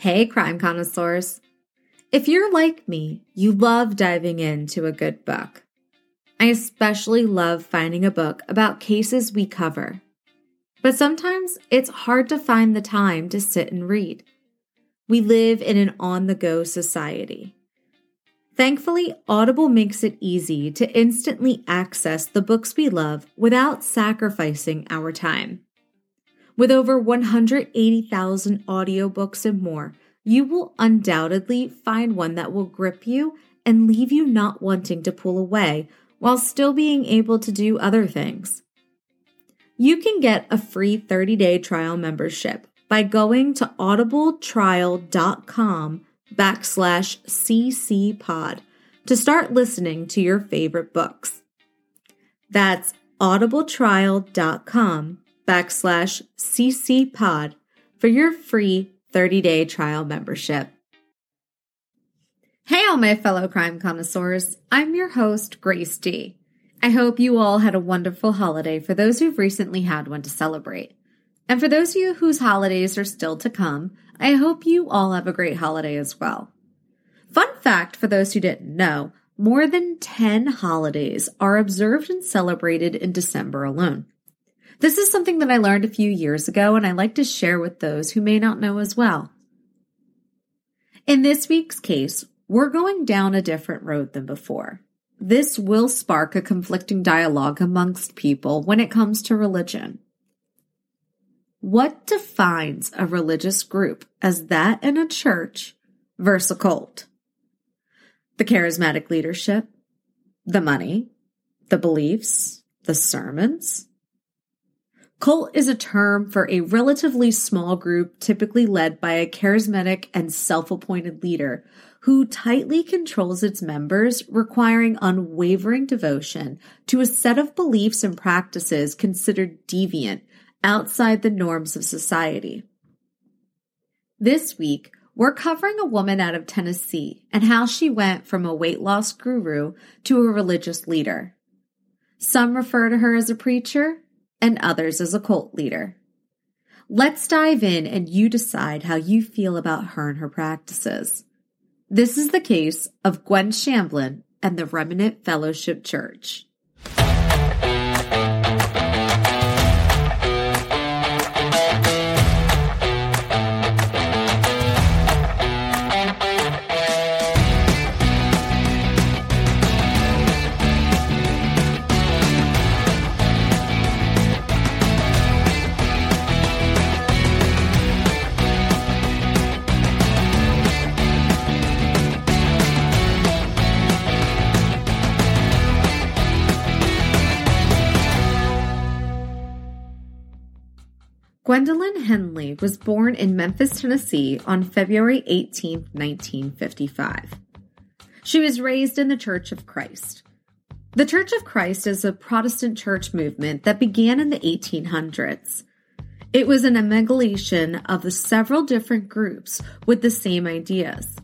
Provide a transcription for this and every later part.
Hey, crime connoisseurs. If you're like me, you love diving into a good book. I especially love finding a book about cases we cover. But sometimes it's hard to find the time to sit and read. We live in an on the go society. Thankfully, Audible makes it easy to instantly access the books we love without sacrificing our time. With over 180,000 audiobooks and more, you will undoubtedly find one that will grip you and leave you not wanting to pull away while still being able to do other things. You can get a free 30 day trial membership by going to audibletrial.com backslash ccpod to start listening to your favorite books. That's audibletrial.com backslash ccpod for your free 30-day trial membership. Hey, all my fellow crime connoisseurs. I'm your host, Grace D. I hope you all had a wonderful holiday for those who've recently had one to celebrate. And for those of you whose holidays are still to come, I hope you all have a great holiday as well. Fun fact for those who didn't know, more than 10 holidays are observed and celebrated in December alone. This is something that I learned a few years ago, and I like to share with those who may not know as well. In this week's case, we're going down a different road than before. This will spark a conflicting dialogue amongst people when it comes to religion. What defines a religious group as that in a church versus a cult? The charismatic leadership, the money, the beliefs, the sermons, Cult is a term for a relatively small group typically led by a charismatic and self appointed leader who tightly controls its members, requiring unwavering devotion to a set of beliefs and practices considered deviant outside the norms of society. This week, we're covering a woman out of Tennessee and how she went from a weight loss guru to a religious leader. Some refer to her as a preacher, and others as a cult leader. Let's dive in and you decide how you feel about her and her practices. This is the case of Gwen Shamblin and the Remnant Fellowship Church. Gwendolyn Henley was born in Memphis, Tennessee on February 18, 1955. She was raised in the Church of Christ. The Church of Christ is a Protestant church movement that began in the 1800s. It was an amalgamation of the several different groups with the same ideas.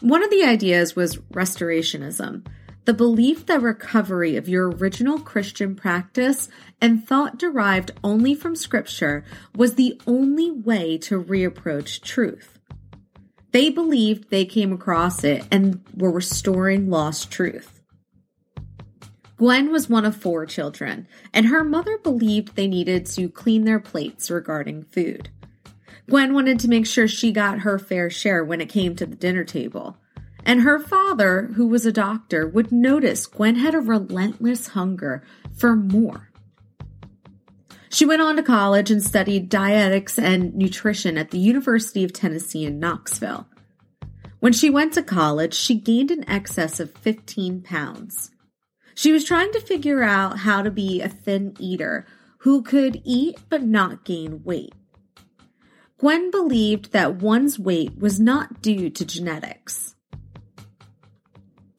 One of the ideas was restorationism, the belief that recovery of your original Christian practice and thought derived only from Scripture was the only way to reapproach truth. They believed they came across it and were restoring lost truth. Gwen was one of four children, and her mother believed they needed to clean their plates regarding food. Gwen wanted to make sure she got her fair share when it came to the dinner table. And her father, who was a doctor, would notice Gwen had a relentless hunger for more. She went on to college and studied dietetics and nutrition at the University of Tennessee in Knoxville. When she went to college, she gained an excess of 15 pounds. She was trying to figure out how to be a thin eater who could eat but not gain weight. Gwen believed that one's weight was not due to genetics.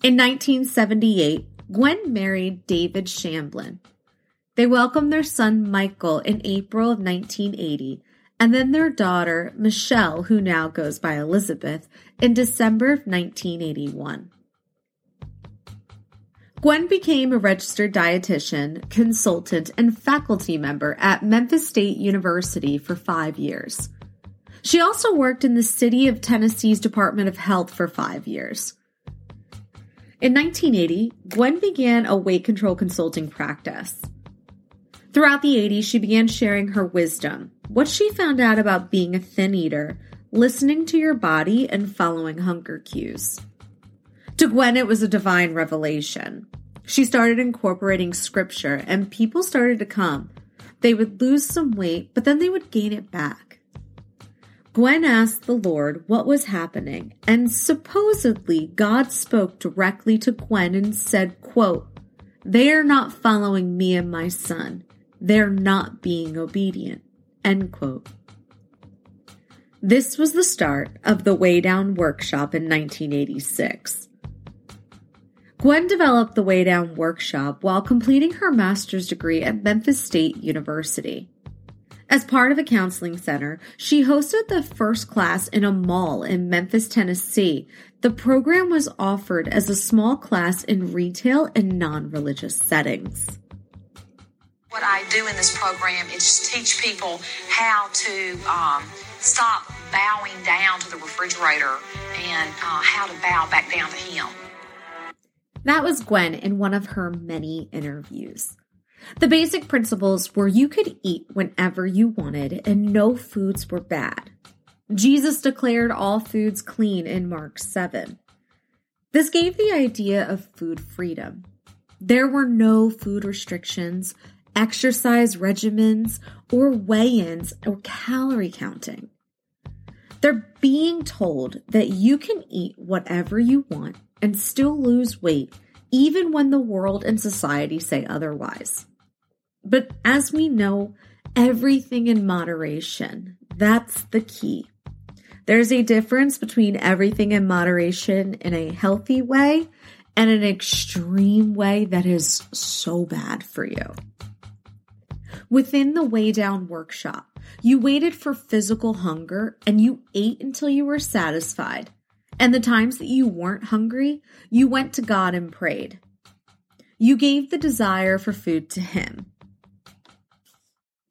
In 1978, Gwen married David Shamblin. They welcomed their son Michael in April of 1980, and then their daughter Michelle, who now goes by Elizabeth, in December of 1981. Gwen became a registered dietitian, consultant, and faculty member at Memphis State University for five years. She also worked in the City of Tennessee's Department of Health for five years. In 1980, Gwen began a weight control consulting practice. Throughout the 80s, she began sharing her wisdom, what she found out about being a thin eater, listening to your body, and following hunger cues. To Gwen, it was a divine revelation. She started incorporating scripture, and people started to come. They would lose some weight, but then they would gain it back. Gwen asked the Lord what was happening, and supposedly God spoke directly to Gwen and said, quote, They are not following me and my son. They're not being obedient. End quote. This was the start of the Weigh Down Workshop in 1986. Gwen developed the Weigh Down Workshop while completing her master's degree at Memphis State University. As part of a counseling center, she hosted the first class in a mall in Memphis, Tennessee. The program was offered as a small class in retail and non religious settings. What I do in this program is teach people how to um, stop bowing down to the refrigerator and uh, how to bow back down to Him. That was Gwen in one of her many interviews. The basic principles were you could eat whenever you wanted and no foods were bad. Jesus declared all foods clean in Mark 7. This gave the idea of food freedom. There were no food restrictions, exercise regimens, or weigh ins or calorie counting. They're being told that you can eat whatever you want and still lose weight, even when the world and society say otherwise. But as we know, everything in moderation. That's the key. There's a difference between everything in moderation in a healthy way and an extreme way that is so bad for you. Within the Weigh Down workshop, you waited for physical hunger and you ate until you were satisfied. And the times that you weren't hungry, you went to God and prayed. You gave the desire for food to Him.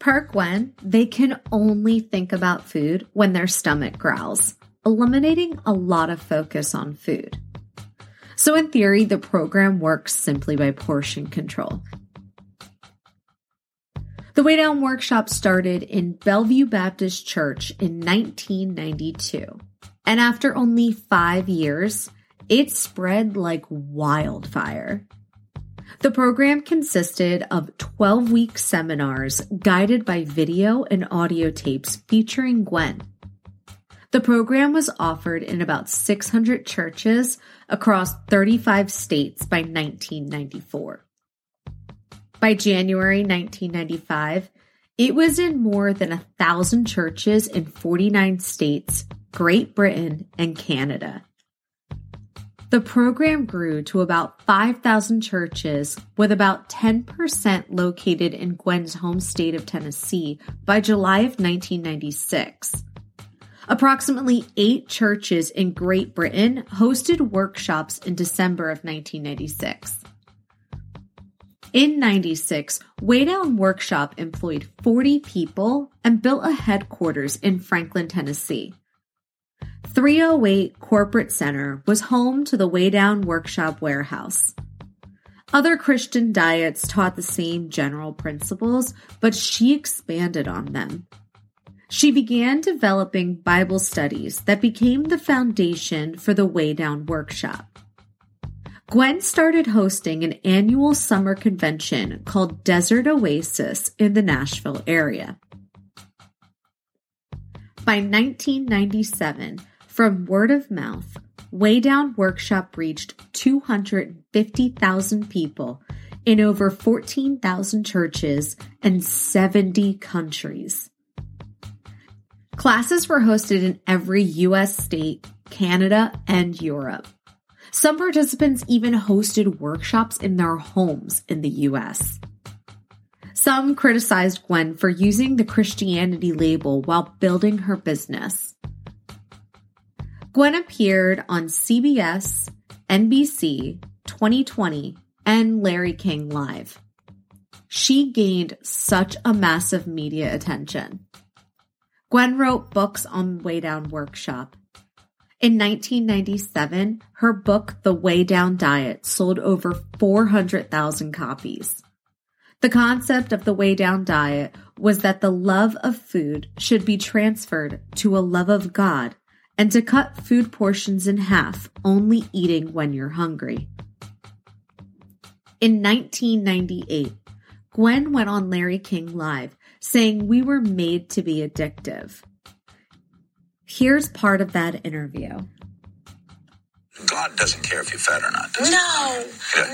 Per Gwen, they can only think about food when their stomach growls, eliminating a lot of focus on food. So, in theory, the program works simply by portion control. The Weigh Down Workshop started in Bellevue Baptist Church in 1992. And after only five years, it spread like wildfire. The program consisted of 12 week seminars guided by video and audio tapes featuring Gwen. The program was offered in about 600 churches across 35 states by 1994. By January 1995, it was in more than a thousand churches in 49 states, Great Britain, and Canada. The program grew to about 5,000 churches, with about 10% located in Gwen's home state of Tennessee by July of 1996. Approximately eight churches in Great Britain hosted workshops in December of 1996. In 96, Weigh Down Workshop employed 40 people and built a headquarters in Franklin, Tennessee. 308 Corporate Center was home to the Weigh Down Workshop Warehouse. Other Christian diets taught the same general principles, but she expanded on them. She began developing Bible studies that became the foundation for the Weigh Down Workshop. Gwen started hosting an annual summer convention called Desert Oasis in the Nashville area. By 1997, from word of mouth, Weigh Down Workshop reached 250,000 people in over 14,000 churches and 70 countries. Classes were hosted in every US state, Canada, and Europe. Some participants even hosted workshops in their homes in the US. Some criticized Gwen for using the Christianity label while building her business. Gwen appeared on CBS, NBC, 2020, and Larry King Live. She gained such a massive media attention. Gwen wrote books on Weigh Down Workshop. In 1997, her book, The Weigh Down Diet, sold over 400,000 copies. The concept of the Weigh Down Diet was that the love of food should be transferred to a love of God and to cut food portions in half, only eating when you're hungry. In 1998, Gwen went on Larry King Live saying we were made to be addictive. Here's part of that interview. God doesn't care if you're fat or not. does he? No,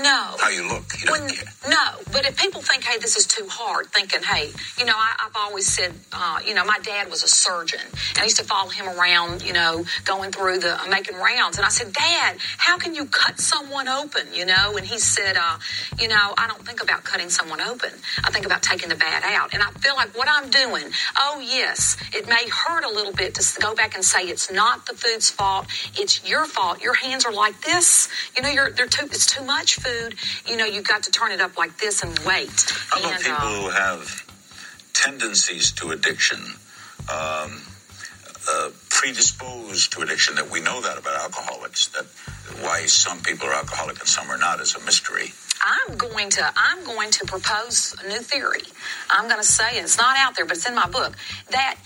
no. How you look, he doesn't When- care. no, but if people think, hey, this is too hard, thinking, hey, you know, I, I've always said, uh, you know, my dad was a surgeon, and I used to follow him around, you know, going through the uh, making rounds, and I said, Dad, how can you cut someone open, you know? And he said, uh, you know, I don't think about cutting someone open. I think about taking the bad out, and I feel like what I'm doing. Oh yes, it may hurt a little bit to go back and say it's not the food's fault, it's your fault. Your hands are like this, you know, you're they're too it's too much food. You know, you've got to turn it up like this and wait. How about people who have tendencies to addiction, um, uh, predisposed to addiction? That we know that about alcoholics. That why some people are alcoholic and some are not is a mystery. I'm going to I'm going to propose a new theory. I'm going to say, and it's not out there, but it's in my book, that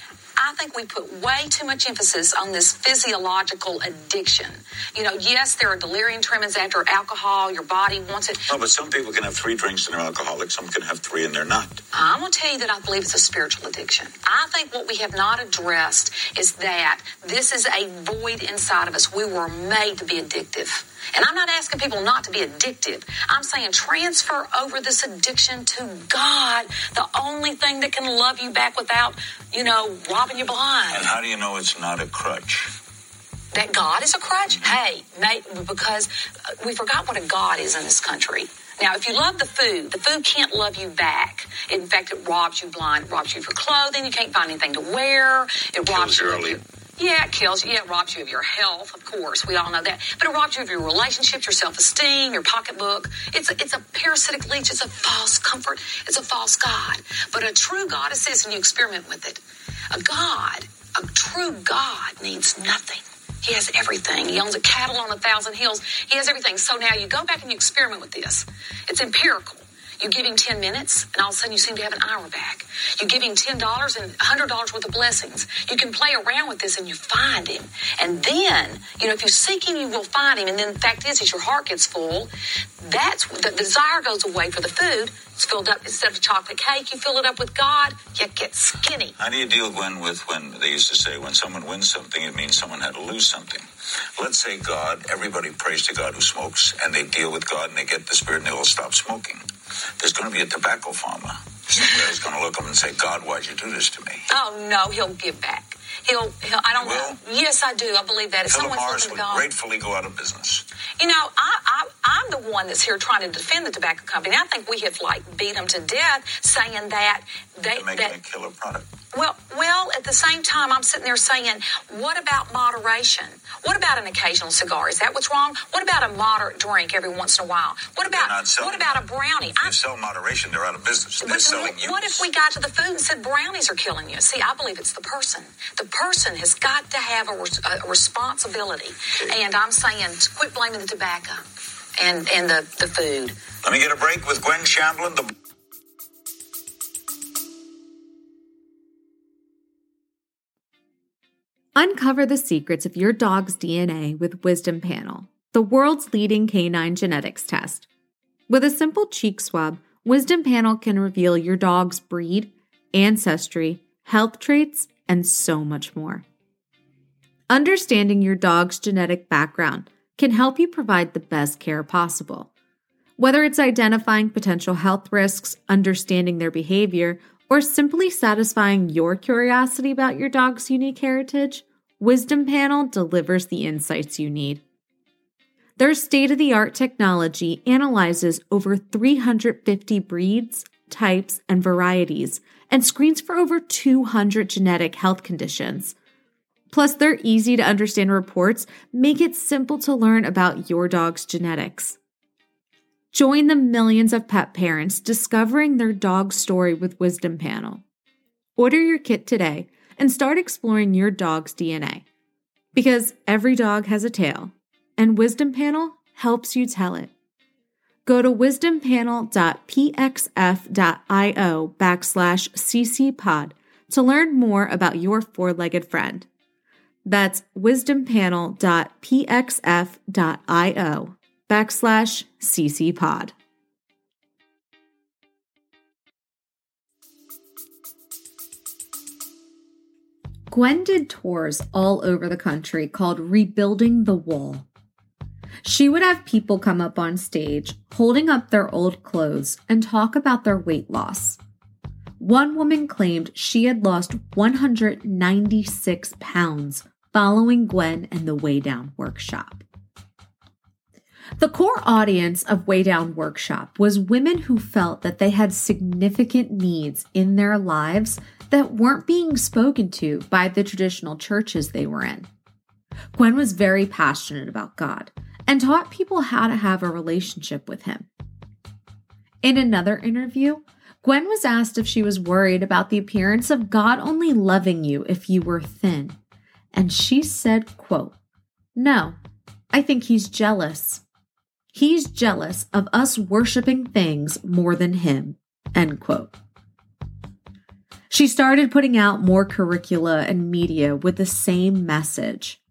I think we put way too much emphasis on this physiological addiction. You know, yes, there are delirium tremens after alcohol. Your body wants it. No, but some people can have three drinks and they're alcoholic. Some can have three and they're not. I'm going to tell you that I believe it's a spiritual addiction. I think what we have not addressed is that this is a void inside of us. We were made to be addictive. And I'm not asking people not to be addictive. I'm saying transfer over this addiction to God, the only thing that can love you back without, you know, robbing And blind. And how do you know it's not a crutch? That God is a crutch? Hey, mate, because uh, we forgot what a God is in this country. Now, if you love the food, the food can't love you back. In fact, it robs you blind, it robs you of your clothing. You can't find anything to wear. It robs you you of your yeah, it kills you. Yeah, it robs you of your health, of course. We all know that. But it robs you of your relationships, your self-esteem, your pocketbook. It's a, it's a parasitic leech. It's a false comfort. It's a false God. But a true God is this, and you experiment with it. A God, a true God needs nothing. He has everything. He owns a cattle on a thousand hills. He has everything. So now you go back and you experiment with this. It's empirical. You give him 10 minutes, and all of a sudden you seem to have an hour back. You give him $10 and $100 worth of blessings. You can play around with this and you find him. And then, you know, if you seek him, you will find him. And then the fact is, as your heart gets full, that's the desire goes away for the food. It's filled up instead of chocolate cake, you fill it up with God, you get skinny. How do you deal, Gwen, with when they used to say when someone wins something, it means someone had to lose something? Let's say God, everybody prays to God who smokes, and they deal with God and they get the Spirit and they will stop smoking. There's going to be a tobacco farmer who's going to look up and say, God, why'd you do this to me? Oh no, he'll give back. He'll, he'll I don't know. Yes, I do. I believe that. If Philip someone's Morris looking to God, gratefully go out of business. you know, I, I, I'm the one that's here trying to defend the tobacco company. I think we have like beat them to death, saying that they They're making that a killer product. Well, well, at the same time, I'm sitting there saying, what about moderation? What about an occasional cigar? Is that what's wrong? What about a moderate drink every once in a while? What about not selling what about a brownie? If you sell moderation, they're out of business. They're But selling you. what if we got to the food and said brownies are killing you? See, I believe it's the person. The person has got to have a, a responsibility. And I'm saying, quit blaming the tobacco and, and the, the food. Let me get a break with Gwen Shamblin, the Uncover the secrets of your dog's DNA with Wisdom Panel, the world's leading canine genetics test. With a simple cheek swab, Wisdom Panel can reveal your dog's breed, ancestry, health traits, and so much more. Understanding your dog's genetic background can help you provide the best care possible. Whether it's identifying potential health risks, understanding their behavior, or simply satisfying your curiosity about your dog's unique heritage, Wisdom Panel delivers the insights you need. Their state of the art technology analyzes over 350 breeds, types, and varieties and screens for over 200 genetic health conditions. Plus, their easy to understand reports make it simple to learn about your dog's genetics. Join the millions of pet parents discovering their dog's story with Wisdom Panel. Order your kit today and start exploring your dog's DNA. Because every dog has a tale, and Wisdom Panel helps you tell it. Go to wisdompanel.pxf.io backslash ccpod to learn more about your four legged friend. That's wisdompanel.pxf.io backslash ccpod. Gwen did tours all over the country called Rebuilding the Wall. She would have people come up on stage holding up their old clothes and talk about their weight loss. One woman claimed she had lost 196 pounds following Gwen and the Weigh Down workshop. The core audience of Weigh Down Workshop was women who felt that they had significant needs in their lives that weren't being spoken to by the traditional churches they were in. Gwen was very passionate about God and taught people how to have a relationship with Him. In another interview, Gwen was asked if she was worried about the appearance of God only loving you if you were thin. And she said, quote, No, I think he's jealous. He's jealous of us worshiping things more than him. End quote. She started putting out more curricula and media with the same message.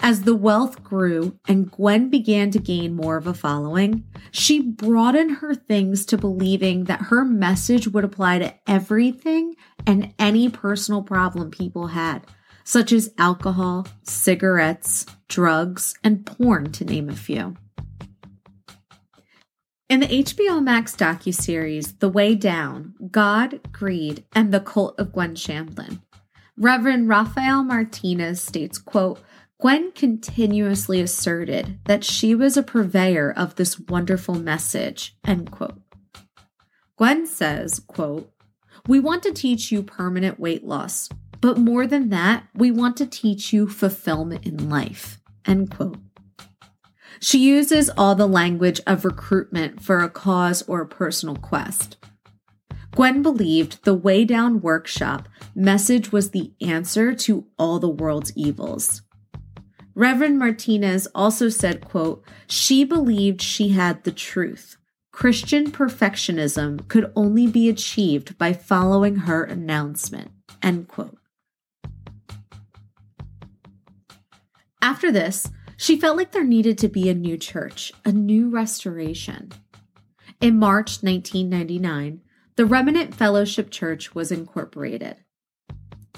As the wealth grew and Gwen began to gain more of a following, she broadened her things to believing that her message would apply to everything and any personal problem people had, such as alcohol, cigarettes, drugs, and porn, to name a few. In the HBO Max docuseries The Way Down, God, Greed, and the Cult of Gwen Shamblin, Reverend Rafael Martinez states, quote, Gwen continuously asserted that she was a purveyor of this wonderful message, end quote. Gwen says, quote, We want to teach you permanent weight loss, but more than that, we want to teach you fulfillment in life, end quote. She uses all the language of recruitment for a cause or a personal quest. Gwen believed the Weigh Down workshop message was the answer to all the world's evils. Reverend Martinez also said, quote, she believed she had the truth. Christian perfectionism could only be achieved by following her announcement, end quote. After this, she felt like there needed to be a new church, a new restoration. In March 1999, the Remnant Fellowship Church was incorporated.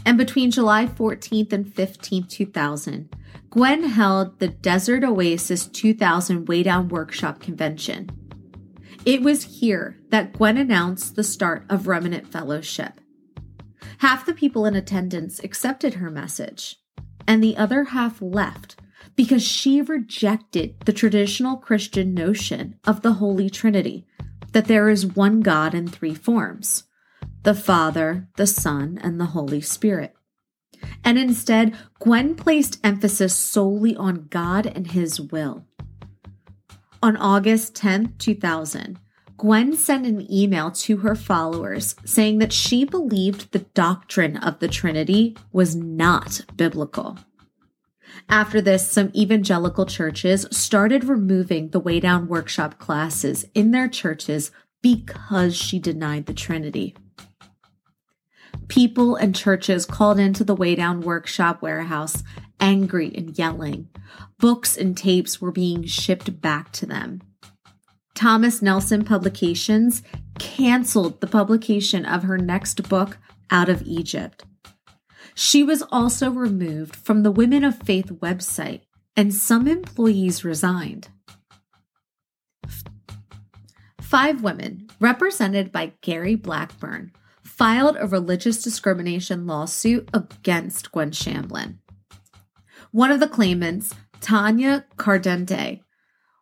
And between July 14th and 15th, 2000, Gwen held the Desert Oasis 2000 Weigh Down Workshop Convention. It was here that Gwen announced the start of Remnant Fellowship. Half the people in attendance accepted her message, and the other half left because she rejected the traditional Christian notion of the Holy Trinity, that there is one God in three forms the Father, the Son, and the Holy Spirit. And instead, Gwen placed emphasis solely on God and His will. On August 10, 2000, Gwen sent an email to her followers saying that she believed the doctrine of the Trinity was not biblical. After this, some evangelical churches started removing the Weigh Down workshop classes in their churches because she denied the Trinity. People and churches called into the Weigh Down workshop warehouse angry and yelling. Books and tapes were being shipped back to them. Thomas Nelson Publications canceled the publication of her next book, Out of Egypt. She was also removed from the Women of Faith website, and some employees resigned. Five women, represented by Gary Blackburn, filed a religious discrimination lawsuit against Gwen Shamblin. One of the claimants, Tanya Cardente,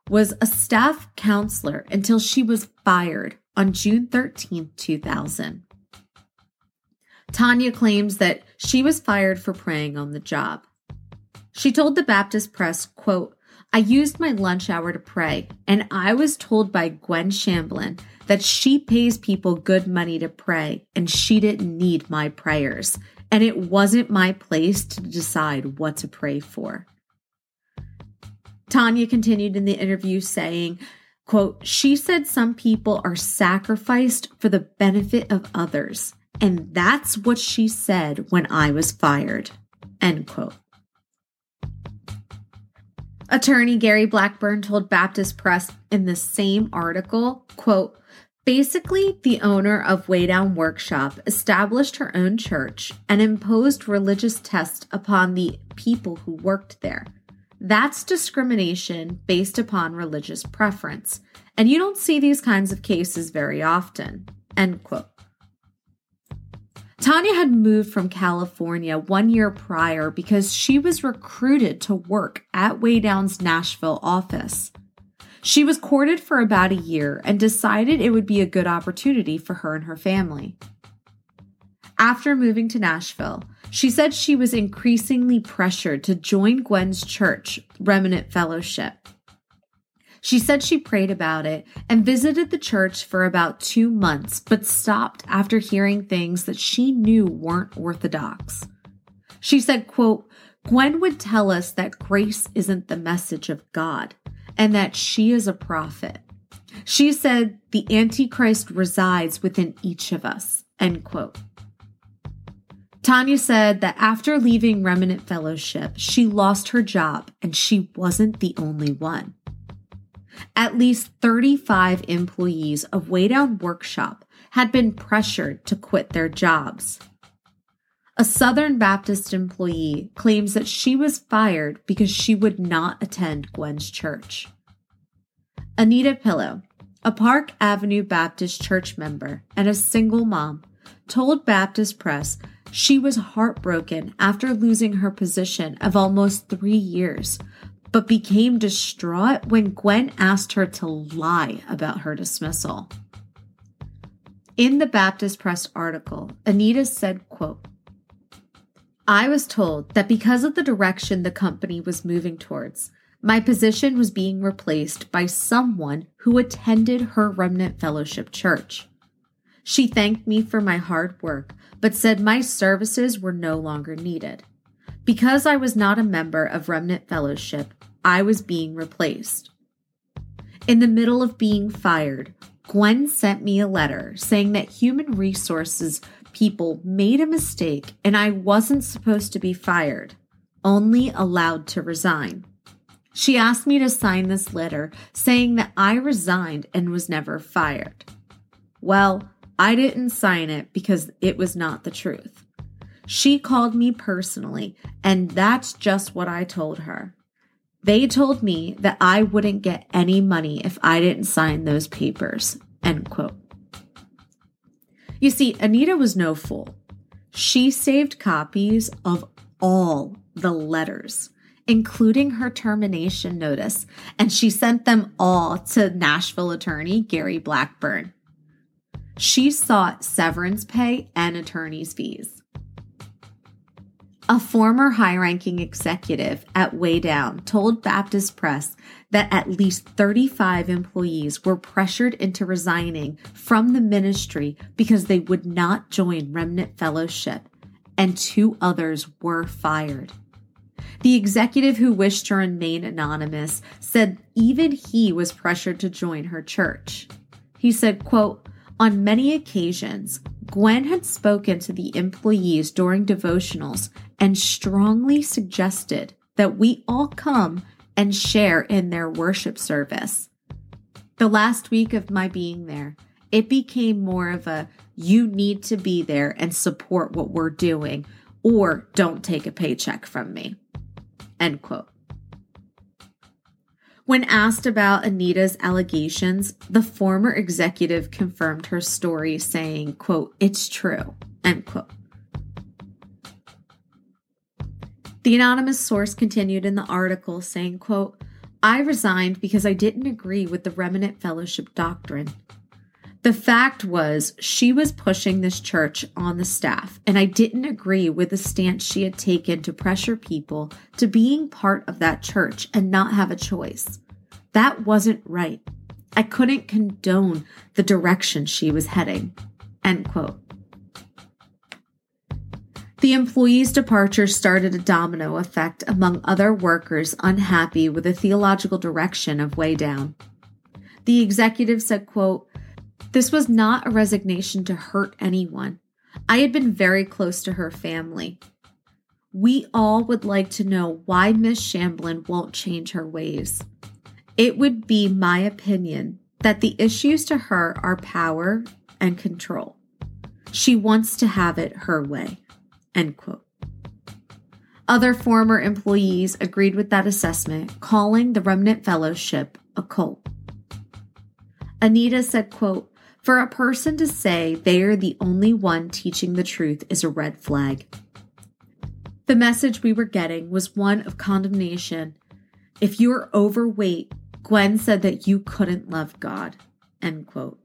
was a staff counselor until she was fired on June 13, 2000. Tanya claims that she was fired for praying on the job. She told the Baptist Press, quote, I used my lunch hour to pray, and I was told by Gwen Shamblin that she pays people good money to pray, and she didn't need my prayers. and it wasn't my place to decide what to pray for. Tanya continued in the interview saying, quote, she said some people are sacrificed for the benefit of others. And that's what she said when I was fired. End quote. Attorney Gary Blackburn told Baptist Press in the same article, quote, Basically, the owner of Weigh Down Workshop established her own church and imposed religious tests upon the people who worked there. That's discrimination based upon religious preference, and you don't see these kinds of cases very often. End quote. Tanya had moved from California one year prior because she was recruited to work at Weigh Down's Nashville office. She was courted for about a year and decided it would be a good opportunity for her and her family. After moving to Nashville, she said she was increasingly pressured to join Gwen's church, Remnant Fellowship. She said she prayed about it and visited the church for about two months, but stopped after hearing things that she knew weren't orthodox. She said, quote, Gwen would tell us that grace isn't the message of God and that she is a prophet. She said the Antichrist resides within each of us, end quote. Tanya said that after leaving Remnant Fellowship, she lost her job and she wasn't the only one. At least 35 employees of Weigh Down Workshop had been pressured to quit their jobs. A Southern Baptist employee claims that she was fired because she would not attend Gwen's church. Anita Pillow, a Park Avenue Baptist church member and a single mom, told Baptist Press she was heartbroken after losing her position of almost three years, but became distraught when Gwen asked her to lie about her dismissal. In the Baptist Press article, Anita said, quote, I was told that because of the direction the company was moving towards, my position was being replaced by someone who attended her Remnant Fellowship church. She thanked me for my hard work, but said my services were no longer needed. Because I was not a member of Remnant Fellowship, I was being replaced. In the middle of being fired, Gwen sent me a letter saying that human resources people made a mistake and I wasn't supposed to be fired, only allowed to resign. She asked me to sign this letter saying that I resigned and was never fired. Well, I didn't sign it because it was not the truth. She called me personally, and that's just what I told her. They told me that I wouldn't get any money if I didn't sign those papers. End quote. You see, Anita was no fool. She saved copies of all the letters, including her termination notice, and she sent them all to Nashville attorney Gary Blackburn. She sought severance pay and attorney's fees. A former high ranking executive at Weigh Down told Baptist Press that at least 35 employees were pressured into resigning from the ministry because they would not join Remnant Fellowship, and two others were fired. The executive who wished to remain anonymous said even he was pressured to join her church. He said, quote, on many occasions, Gwen had spoken to the employees during devotionals and strongly suggested that we all come and share in their worship service. The last week of my being there, it became more of a you need to be there and support what we're doing, or don't take a paycheck from me. End quote. When asked about Anita's allegations, the former executive confirmed her story, saying, quote, it's true, end quote. The anonymous source continued in the article saying, quote, I resigned because I didn't agree with the Remnant Fellowship doctrine. The fact was, she was pushing this church on the staff, and I didn't agree with the stance she had taken to pressure people to being part of that church and not have a choice. That wasn't right. I couldn't condone the direction she was heading. End quote. The employee's departure started a domino effect among other workers unhappy with the theological direction of Weigh Down. The executive said, quote, This was not a resignation to hurt anyone. I had been very close to her family. We all would like to know why Miss Shamblin won't change her ways. It would be my opinion that the issues to her are power and control. She wants to have it her way. End quote. Other former employees agreed with that assessment, calling the Remnant Fellowship a cult. Anita said, quote, for a person to say they are the only one teaching the truth is a red flag. The message we were getting was one of condemnation. If you're overweight, Gwen said that you couldn't love God. End quote.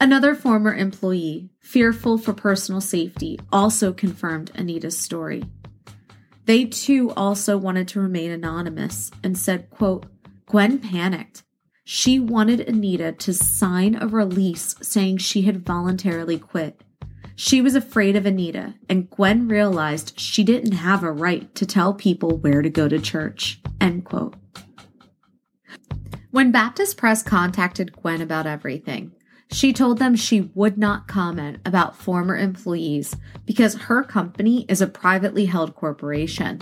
Another former employee, fearful for personal safety, also confirmed Anita's story. They too also wanted to remain anonymous and said, quote, Gwen panicked. She wanted Anita to sign a release saying she had voluntarily quit. She was afraid of Anita, and Gwen realized she didn't have a right to tell people where to go to church. End quote. When Baptist Press contacted Gwen about everything, she told them she would not comment about former employees because her company is a privately held corporation.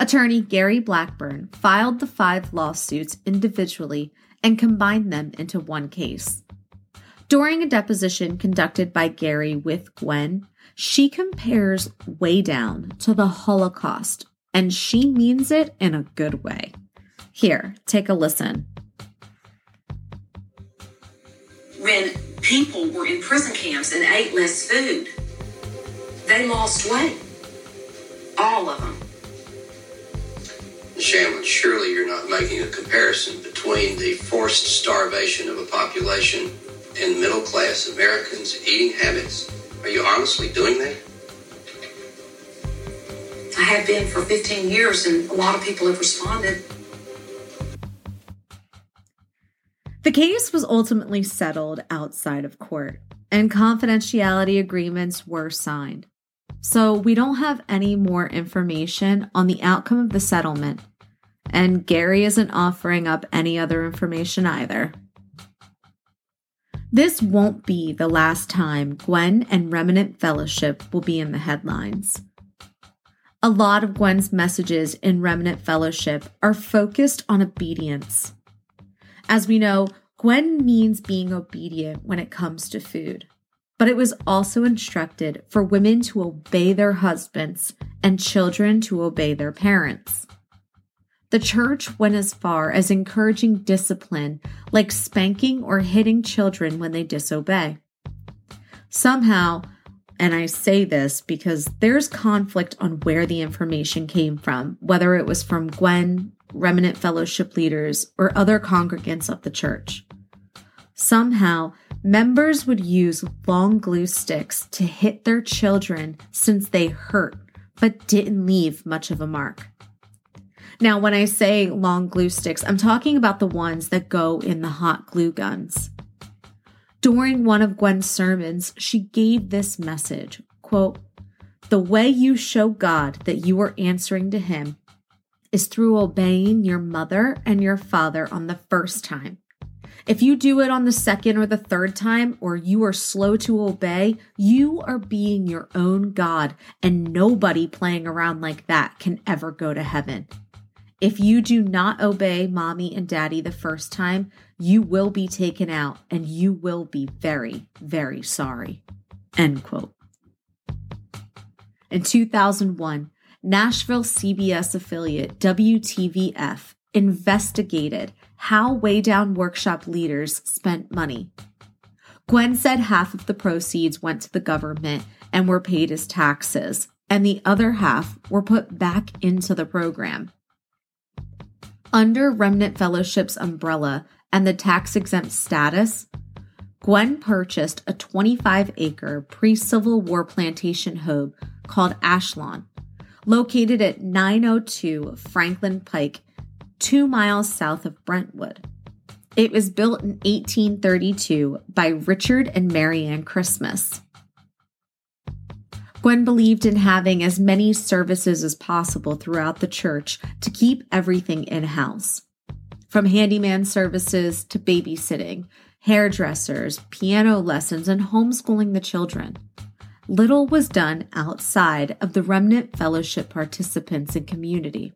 Attorney Gary Blackburn filed the five lawsuits individually and combined them into one case. During a deposition conducted by Gary with Gwen, she compares Weigh Down to the Holocaust, and she means it in a good way. Here, take a listen. When people were in prison camps and ate less food, they lost weight. All of them. Shamblin, surely you're not making a comparison between the forced starvation of a population and middle class Americans' eating habits. Are you honestly doing that? I have been for 15 years, and a lot of people have responded. The case was ultimately settled outside of court, and confidentiality agreements were signed. So we don't have any more information on the outcome of the settlement, and Gary isn't offering up any other information either. This won't be the last time Gwen and Remnant Fellowship will be in the headlines. A lot of Gwen's messages in Remnant Fellowship are focused on obedience. As we know, Gwen means being obedient when it comes to food but it was also instructed for women to obey their husbands and children to obey their parents. The church went as far as encouraging discipline, like spanking or hitting children when they disobey. Somehow, and I say this because there's conflict on where the information came from, whether it was from Gwen, remnant fellowship leaders, or other congregants of the church. Somehow, members would use long glue sticks to hit their children since they hurt but didn't leave much of a mark. Now, when I say long glue sticks, I'm talking about the ones that go in the hot glue guns. During one of Gwen's sermons, she gave this message quote, The way you show God that you are answering to Him is through obeying your mother and your father on the first time if you do it on the second or the third time, or you are slow to obey, you are being your own God, and nobody playing around like that can ever go to heaven. If you do not obey mommy and daddy the first time, you will be taken out and you will be very, very sorry. End quote. In 2001, Nashville CBS affiliate WTVF investigated how Weigh Down Workshop leaders spent money. Gwen said half of the proceeds went to the government and were paid as taxes, and the other half were put back into the program. Under Remnant Fellowship's umbrella and the tax exempt status, Gwen purchased a 25 acre pre Civil War plantation home called Ashlawn, located at 902 Franklin Pike two miles south of Brentwood. It was built in 1832 by Richard and Marianne Christmas. Gwen believed in having as many services as possible throughout the church to keep everything in house. From handyman services to babysitting, hairdressers, piano lessons, and homeschooling the children. Little was done outside of the Remnant Fellowship participants and community.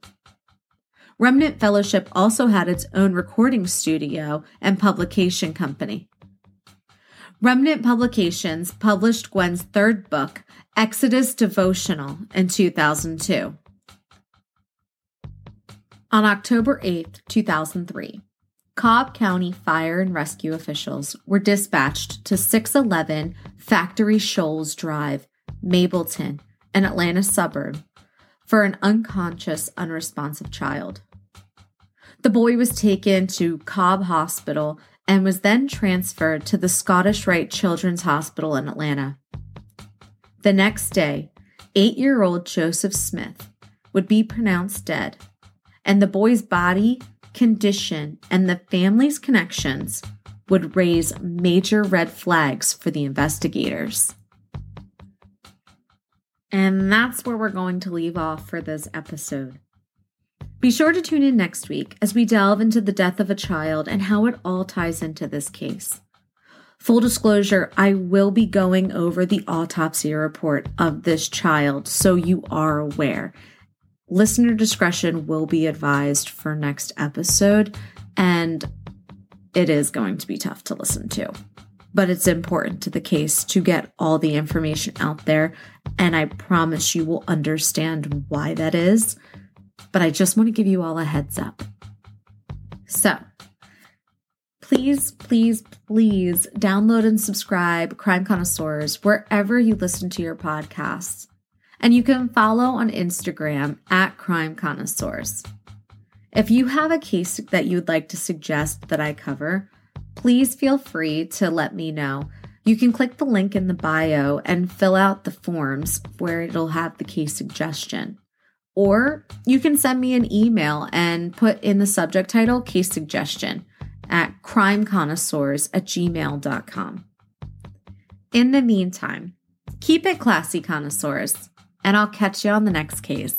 Remnant Fellowship also had its own recording studio and publication company. Remnant Publications published Gwen's third book, Exodus Devotional, in 2002. On October 8, 2003, Cobb County Fire and Rescue officials were dispatched to 611 Factory Shoals Drive, Mableton, an Atlanta suburb, for an unconscious, unresponsive child. The boy was taken to Cobb Hospital and was then transferred to the Scottish Rite Children's Hospital in Atlanta. The next day, eight year old Josef Smith would be pronounced dead, and the boy's body, condition, and the family's connections would raise major red flags for the investigators. And that's where we're going to leave off for this episode. Be sure to tune in next week as we delve into the death of a child and how it all ties into this case. Full disclosure, I will be going over the autopsy report of this child so you are aware. Listener discretion will be advised for next episode, and it is going to be tough to listen to. But it's important to the case to get all the information out there, and I promise you will understand why that is but I just want to give you all a heads up. So, please, please, please download and subscribe Crime Connoisseurs wherever you listen to your podcasts. And you can follow on Instagram at Crime Connoisseurs. If you have a case that you'd like to suggest that I cover, please feel free to let me know. You can click the link in the bio and fill out the forms where it'll have the case suggestion. Or you can send me an email and put in the subject title case suggestion at crimeconnoisseurs at gmail.com. In the meantime, keep it classy, connoisseurs, and I'll catch you on the next case.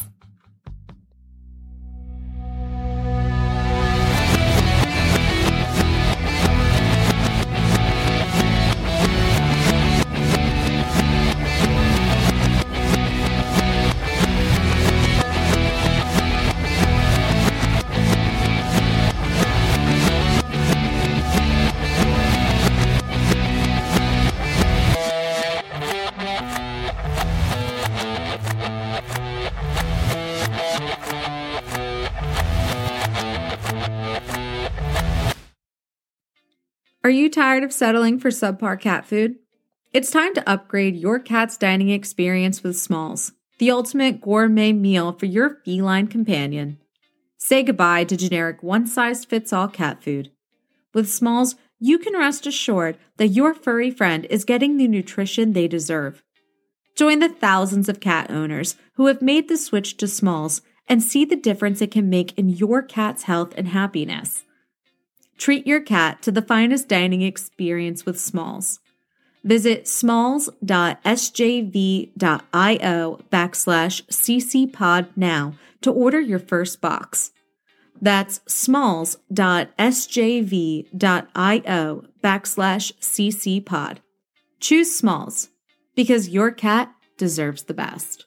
Are you tired of settling for subpar cat food? It's time to upgrade your cat's dining experience with Smalls, the ultimate gourmet meal for your feline companion. Say goodbye to generic one size fits all cat food. With Smalls, you can rest assured that your furry friend is getting the nutrition they deserve. Join the thousands of cat owners who have made the switch to Smalls and see the difference it can make in your cat's health and happiness. Treat your cat to the finest dining experience with Smalls. Visit smalls.sjv.io backslash ccpod now to order your first box. That's smalls.sjv.io backslash ccpod. Choose Smalls because your cat deserves the best.